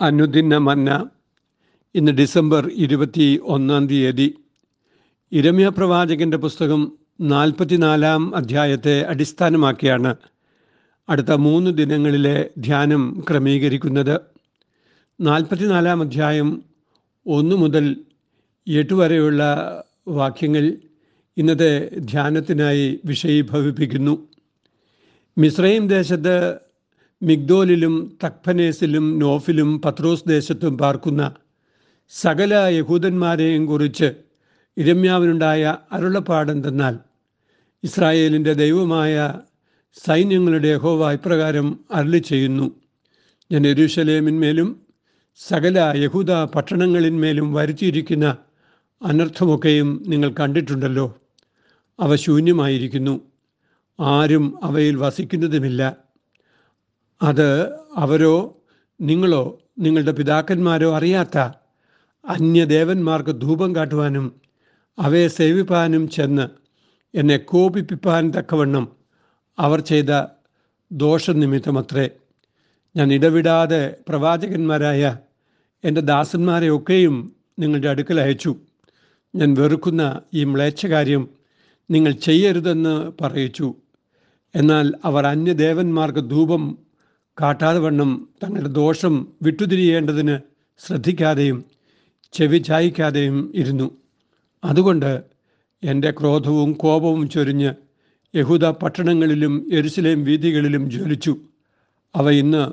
അനുദിന മന്ന ഇന്ന് ഡിസംബർ ഇരുപത്തി ഒന്നാം തീയതി. ഇരമ്യ പ്രവാചകന്റെ പുസ്തകം നാൽപ്പത്തിനാലാം അധ്യായത്തെ അടിസ്ഥാനമാക്കിയാണ് അടുത്ത മൂന്ന് ദിനങ്ങളിലെ ധ്യാനം ക്രമീകരിക്കുന്നത്. നാൽപ്പത്തിനാലാം അധ്യായം ഒന്ന് മുതൽ എട്ട് വരെയുള്ള വാക്യങ്ങൾ ഇന്നത്തെ ധ്യാനത്തിനായി വിഷയീഭവിപ്പിക്കുന്നു. മിസ്രൈം ദേശത്ത് മിഗ്ദോലിലും തക്ഫനേസിലും നോഫിലും പത്രോസ് ദേശത്തും പാർക്കുന്ന സകല യഹൂദന്മാരെയും കുറിച്ച് ഇരമ്യാവിനുണ്ടായ അരുളപ്പാടെന്തെന്നാൽ ഇസ്രായേലിന്റെ ദൈവമായ സൈന്യങ്ങളുടെ യഹോവ ഇപ്രകാരം അരളി ചെയ്യുന്നു. ഞാൻ എരുഷലേമിന്മേലും സകല യഹൂദ പട്ടണങ്ങളിന്മേലും വരുത്തിയിരിക്കുന്ന അനർത്ഥമൊക്കെയും നിങ്ങൾ കണ്ടിട്ടുണ്ടല്ലോ. അവ ശൂന്യമായിരിക്കുന്നു. ആരും അവയിൽ വസിക്കുന്നതുമില്ല. അത് അവരോ നിങ്ങളോ നിങ്ങളുടെ പിതാക്കന്മാരോ അറിയാത്ത അന്യദേവന്മാർക്ക് ധൂപം കാട്ടുവാനും അവയെ സേവിപ്പാനും ചെന്ന് എന്നെ കോപിപ്പിപ്പാൻ തക്കവണ്ണം അവർ ചെയ്ത ദോഷനിമിത്തമത്രേ. ഞാൻ ഇടവിടാതെ പ്രവാചകന്മാരായ എന്റെ ദാസന്മാരെയൊക്കെയും നിങ്ങളുടെ അടുക്കൽ അയച്ചു. ഞാൻ വെറുക്കുന്ന ഈ മ്ലേച്ഛകാര്യം നിങ്ങൾ ചെയ്യരുതെന്ന് പറയിച്ചു. എന്നാൽ അവർ അന്യദേവന്മാർക്ക് ധൂപം കാട്ടാതെ വണ്ണം തങ്ങളുടെ ദോഷം വിട്ടുതിരിയേണ്ടതിന് ശ്രദ്ധിക്കാതെയും ചെവി ചായ്ക്കാതെയും ഇരുന്നു. അതുകൊണ്ട് എന്റെ ക്രോധവും കോപവും ചൊരിഞ്ഞ് യഹൂദ പട്ടണങ്ങളിലും എരുസലേം വീതികളിലും ജ്വലിച്ചു. അവ ഇന്ന്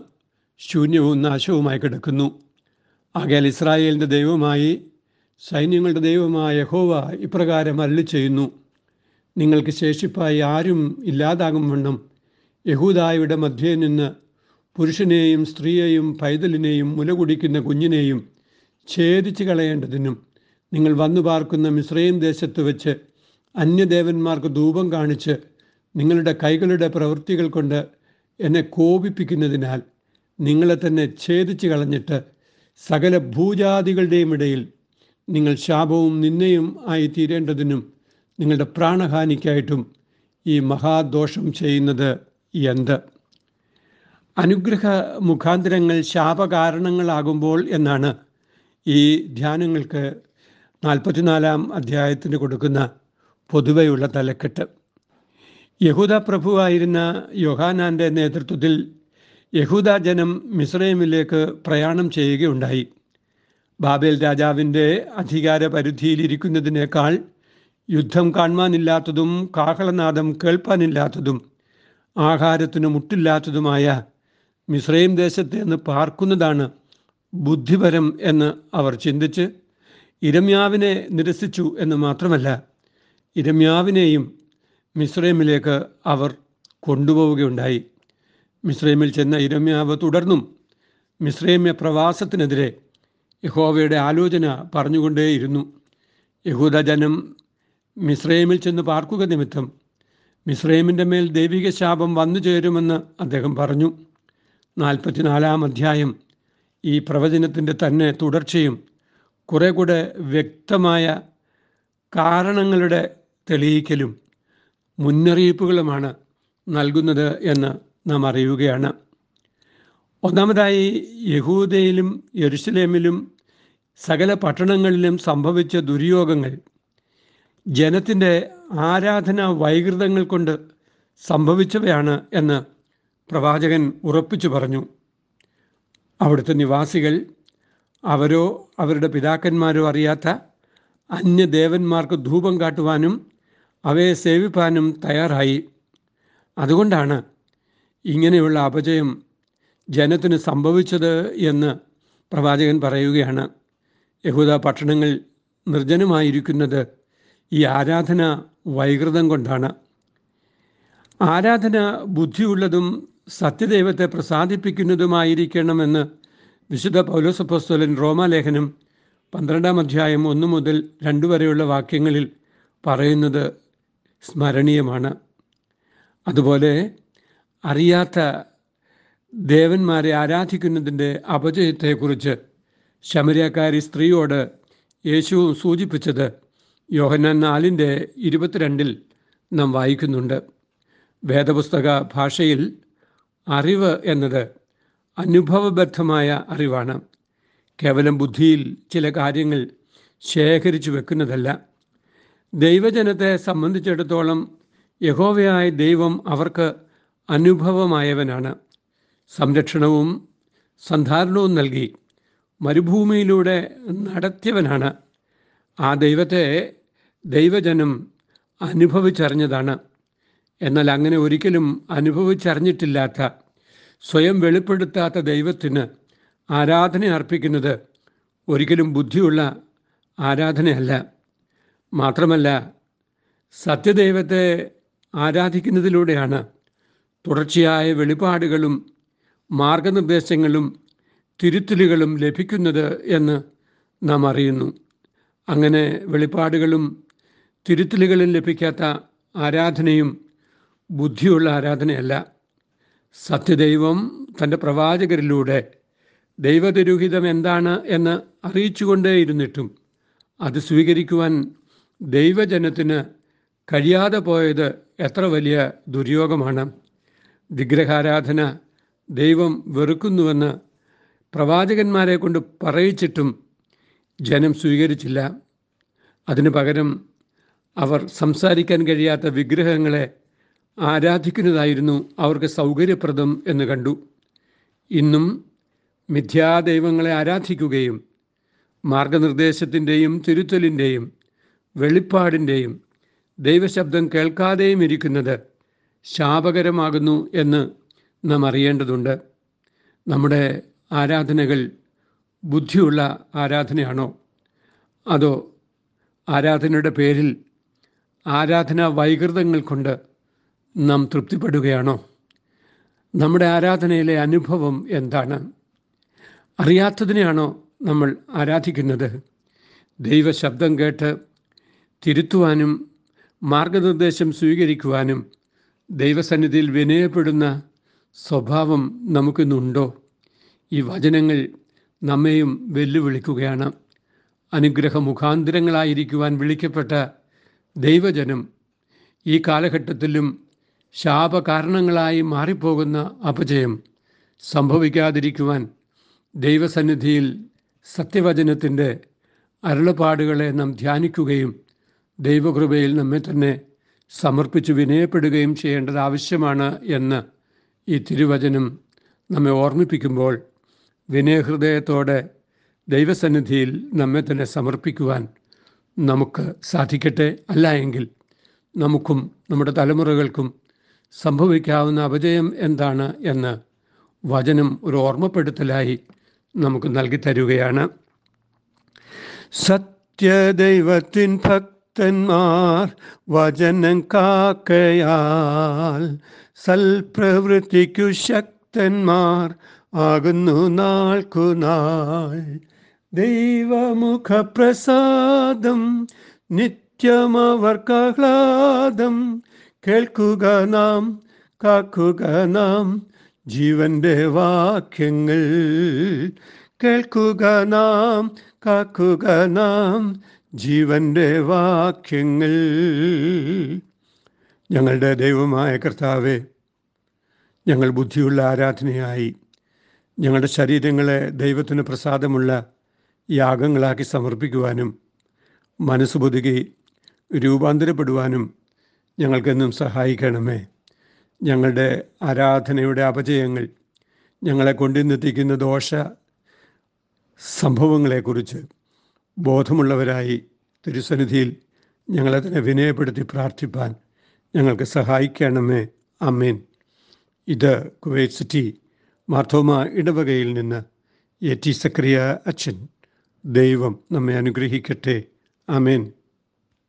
ശൂന്യവും നാശവുമായി കിടക്കുന്നു. ആകയാൽ ഇസ്രായേലിന്റെ ദൈവമായി സൈന്യങ്ങളുടെ ദൈവമായ യഹോവ ഇപ്രകാരം അരളി ചെയ്യുന്നു നിങ്ങൾക്ക് ശേഷിപ്പായി ആരും ഇല്ലാതാകും വണ്ണം യഹൂദായുടെ മധ്യേ നിന്ന് പുരുഷനെയും സ്ത്രീയെയും പൈതലിനെയും മുലകുടിക്കുന്ന കുഞ്ഞിനെയും ഛേദിച്ച് കളയേണ്ടതിനും നിങ്ങൾ വന്നു പാർക്കുന്ന മിശ്രയും ദേശത്ത് വെച്ച് അന്യദേവന്മാർക്ക് ധൂപം കാണിച്ച് നിങ്ങളുടെ കൈകളുടെ പ്രവൃത്തികൾ കൊണ്ട് എന്നെ കോപിപ്പിക്കുന്നതിനാൽ നിങ്ങളെ തന്നെ ഛേദിച്ച് കളഞ്ഞിട്ട് സകല ഭൂജാതികളുടെയും ഇടയിൽ നിങ്ങൾ ശാപവും നിന്നയും ആയി തീരേണ്ടതിനും നിങ്ങളുടെ പ്രാണഹാനിക്കായിട്ടും ഈ മഹാദോഷം ചെയ്യുന്നത് എന്ത്? അനുഗ്രഹ മുഖാന്തരങ്ങൾ ശാപകാരണങ്ങളാകുമ്പോൾ എന്നാണ് ഈ ധ്യാനങ്ങൾക്ക് നാൽപ്പത്തിനാലാം അധ്യായത്തിന് കൊടുക്കുന്ന പൊതുവെയുള്ള തലക്കെട്ട്. യഹൂദ പ്രഭുവായിരുന്ന യോഹാനാന്റെ നേതൃത്വത്തിൽ യഹൂദ ജനം മിസ്രൈമിലേക്ക് പ്രയാണം ചെയ്യുകയുണ്ടായി. ബാബേൽ രാജാവിന്റെ അധികാര പരിധിയിലിരിക്കുന്നതിനേക്കാൾ യുദ്ധം കാണുവാനില്ലാത്തതും കാഹളനാദം കേൾപ്പാനില്ലാത്തതും ആഹാരത്തിന് മുട്ടില്ലാത്തതുമായ മിസ്രൈം ദേശത്ത് നിന്ന് പാർക്കുന്നതാണ് ബുദ്ധിപരം എന്ന് അവർ ചിന്തിച്ച് ഇരമ്യാവിനെ നിരസിച്ചു എന്ന് മാത്രമല്ല ഇരമ്യാവിനെയും മിസ്രൈമിലേക്ക് അവർ കൊണ്ടുപോവുകയുണ്ടായി. മിസ്രൈമിൽ ചെന്ന ഇരമ്യാവ് തുടർന്നും മിസ്രൈമ്യ പ്രവാസത്തിനെതിരെ യഹോവയുടെ ആലോചന പറഞ്ഞുകൊണ്ടേയിരുന്നു. യഹൂദജനം മിസ്രൈമിൽ ചെന്ന് പാർക്കുക നിമിത്തം മിസ്രൈമിന്റെ മേൽ ദൈവിക ശാപം വന്നു ചേരുമെന്ന് അദ്ദേഹം പറഞ്ഞു. നാൽപ്പത്തിനാലാം അധ്യായം ഈ പ്രവചനത്തിന്റെ തന്നെ തുടർച്ചയും കുറെ കൂടെ വ്യക്തമായ കാരണങ്ങളുടെ തെളിയിക്കലും മുന്നറിയിപ്പുകളുമാണ് നൽകുന്നത് എന്ന് നാം അറിയുകയാണ്. ഒന്നാമതായി യഹൂദയിലും യെരുസലേമിലും സകല പട്ടണങ്ങളിലും സംഭവിച്ച ദുര്യോഗങ്ങൾ ജനത്തിന്റെ ആരാധന വൈകൃതങ്ങൾ കൊണ്ട് സംഭവിച്ചവയാണ് എന്ന് പ്രവാചകൻ ഉറപ്പിച്ചു പറഞ്ഞു അവിടുത്തെ നിവാസികൾ അവരോ അവരുടെ പിതാക്കന്മാരോ അറിയാത്ത അന്യദേവന്മാർക്ക് ധൂപം കാട്ടുവാനും അവയെ സേവിപ്പാനും തയ്യാറായി. അതുകൊണ്ടാണ് ഇങ്ങനെയുള്ള അപജയം ജനത്തിന് സംഭവിച്ചത് എന്ന് പ്രവാചകൻ പറയുകയാണ്. യഹൂദ പട്ടണങ്ങൾ നിർജനമായിരിക്കുന്നത് ഈ ആരാധന വൈകൃതം കൊണ്ടാണ്. ആരാധന ബുദ്ധിയുള്ളതും സത്യദൈവത്തെ പ്രസാദിപ്പിക്കുന്നതുമായിരിക്കണമെന്ന് വിശുദ്ധ പൗലോസപ്പോസ്തോലൻ റോമാലേഖനം പന്ത്രണ്ടാം അധ്യായം ഒന്ന് മുതൽ രണ്ട് വരെയുള്ള വാക്യങ്ങളിൽ പറയുന്നത് സ്മരണീയമാണ്. അതുപോലെ അറിയാത്ത ദേവന്മാരെ ആരാധിക്കുന്നതിന്റെ അപജയത്തെക്കുറിച്ച് ശമരിയക്കാരി സ്ത്രീയോട് യേശു സൂചിപ്പിച്ചത് യോഹന്നാൻ നാലിന്റെ ഇരുപത്തിരണ്ടിൽ നാം വായിക്കുന്നുണ്ട്. വേദപുസ്തക ഭാഷയിൽ അറിവ് എന്നത് അനുഭവബദ്ധമായ അറിവാണ്. കേവലം ബുദ്ധിയിൽ ചില കാര്യങ്ങൾ ശേഖരിച്ചു വെക്കുന്നതല്ല. ദൈവജനത്തെ സംബന്ധിച്ചിടത്തോളം യഹോവയായ ദൈവം അവർക്ക് അനുഭവമായവനാണ്. സംരക്ഷണവും സന്ധാരണവും നൽകി മരുഭൂമിയിലൂടെ നടത്തിയവനാണ്. ആ ദൈവത്തെ ദൈവജനം അനുഭവിച്ചറിഞ്ഞതാണ്. എന്നാൽ അങ്ങനെ ഒരിക്കലും അനുഭവിച്ചറിഞ്ഞിട്ടില്ലാത്ത സ്വയം വെളിപ്പെടുത്താത്ത ദൈവത്തിന് ആരാധന അർപ്പിക്കുന്നത് ഒരിക്കലും ബുദ്ധിയുള്ള ആരാധനയല്ല. മാത്രമല്ല സത്യദൈവത്തെ ആരാധിക്കുന്നതിലൂടെയാണ് തുടർച്ചയായ വെളിപാടുകളും മാർഗനിർദ്ദേശങ്ങളും തിരുത്തലുകളും ലഭിക്കുന്നത് എന്ന് നാം അറിയുന്നു. അങ്ങനെ വെളിപാടുകളും തിരുത്തലുകളും ലഭിക്കാത്ത ആരാധനയും ബുദ്ധിയുള്ള ആരാധനയല്ല. സത്യദൈവം തന്റെ പ്രവാചകരിലൂടെ ദൈവതിരുഹിതം എന്താണ് എന്ന് അറിയിച്ചുകൊണ്ടേയിരുന്നിട്ടും അത് സ്വീകരിക്കുവാൻ ദൈവജനത്തിന് കഴിയാതെ പോയത് എത്ര വലിയ ദുര്യോഗമാണ്. വിഗ്രഹാരാധന ദൈവം വെറുക്കുന്നുവെന്ന് പ്രവാചകന്മാരെ കൊണ്ട് പറയിച്ചിട്ടും ജനം സ്വീകരിച്ചില്ല. അതിനു പകരം അവർ സംസാരിക്കാൻ കഴിയാത്ത വിഗ്രഹങ്ങളെ ആരാധിക്കുന്നതായിരുന്നു അവർക്ക് സൗകര്യപ്രദം എന്ന് കണ്ടു. ഇന്നും മിഥ്യാദൈവങ്ങളെ ആരാധിക്കുകയും മാർഗനിർദ്ദേശത്തിന്റെയും തിരുത്തലിന്റെയും വെളിപ്പാടിന്റെയും ദൈവശബ്ദം കേൾക്കാതെയും ഇരിക്കുന്നത് ശാപകരമാകുന്നു എന്ന് നാം അറിയേണ്ടതുണ്ട്. നമ്മുടെ ആരാധനകൾ ബുദ്ധിയുള്ള ആരാധനയാണോ? അതോ ആരാധനയുടെ പേരിൽ ആരാധനാ വൈകൃതങ്ങൾ കൊണ്ട് നാം തൃപ്തിപ്പെടുകയാണോ? നമ്മുടെ ആരാധനയിലെ അനുഭവം എന്താണ്? അറിയാത്തതിനെയാണോ നമ്മൾ ആരാധിക്കുന്നത്? ദൈവശബ്ദം കേട്ട് തിരുത്തുവാനും മാർഗനിർദ്ദേശം സ്വീകരിക്കുവാനും ദൈവസന്നിധിയിൽ വിനയപ്പെടുന്ന സ്വഭാവം നമുക്കിന്നുണ്ടോ? ഈ വചനങ്ങൾ നമ്മെയും വെല്ലുവിളിക്കുകയാണ്. അനുഗ്രഹ മുഖാന്തരങ്ങളായിരിക്കുവാൻ വിളിക്കപ്പെട്ട ദൈവജനം ഈ കാലഘട്ടത്തിലും ശാപകാരണങ്ങളായി മാറിപ്പോകുന്ന അപജയം സംഭവിക്കാതിരിക്കുവാൻ ദൈവസന്നിധിയിൽ സത്യവചനത്തിന്റെ അരുളപ്പാടുകളെ നാം ധ്യാനിക്കുകയും ദൈവകൃപയിൽ നമ്മെ തന്നെ സമർപ്പിച്ച് വിനയപ്പെടുകയും ചെയ്യേണ്ടത് ആവശ്യമാണ് എന്ന് ഈ തിരുവചനം നമ്മെ ഓർമ്മിപ്പിക്കുമ്പോൾ വിനയഹൃദയത്തോടെ ദൈവസന്നിധിയിൽ നമ്മെ തന്നെ സമർപ്പിക്കുവാൻ നമുക്ക് സാധിക്കട്ടെ? അല്ല എങ്കിൽ നമുക്കും നമ്മുടെ തലമുറകൾക്കും സംഭവിക്കാവുന്ന അപജയം എന്താണ് എന്ന് വചനം ഒരു ഓർമ്മപ്പെടുത്തലായി നമുക്ക് നൽകി തരുകയാണ്. സത്യദൈവത്തിൻ ഭക്തന്മാർ വചനം കാക്കയാൽ സൽപ്രവൃത്തിക്കു ശക്തന്മാർ ആകുന്നു നാൾക്കുനാൾ. ദൈവമുഖപ്രസാദം നിത്യമവർക്കാഹ്ലാദം കേൾക്കുക നാം കാക്കുക നാം ജീവന്റെ വാക്യങ്ങൾ. കേൾക്കുക നാം കാക്കുക നാം ജീവന്റെ വാക്യങ്ങൾ. ഞങ്ങളുടെ ദൈവമായ കർത്താവെ ഞങ്ങൾ ബുദ്ധിയുള്ള ആരാധനയായി. ഞങ്ങളുടെ ശരീരങ്ങളെ ദൈവത്തിന് പ്രസാദമുള്ള യാഗങ്ങളാക്കി സമർപ്പിക്കുവാനും മനസ്സ് പുതുകി രൂപാന്തരപ്പെടുവാനും ഞങ്ങൾക്കെന്നും സഹായിക്കണമേ. ഞങ്ങളുടെ ആരാധനയുടെ അപജയങ്ങൾ ഞങ്ങളെ കൊണ്ടുവന്നെത്തിക്കുന്ന ദോഷ സംഭവങ്ങളെക്കുറിച്ച് ബോധമുള്ളവരായി തിരുസന്നിധിയിൽ ഞങ്ങളെ തന്നെ വിനയപ്പെടുത്തി പ്രാർത്ഥിപ്പാൻ ഞങ്ങൾക്ക് സഹായിക്കണമേ. അമ്മേൻ ഇത് കുവൈറ്റ് സിറ്റി മാർത്തോമ ഇടവകയിൽ നിന്ന് എ ടി സക്രിയ അച്ഛൻ. ദൈവം നമ്മെ അനുഗ്രഹിക്കട്ടെ. അമേൻ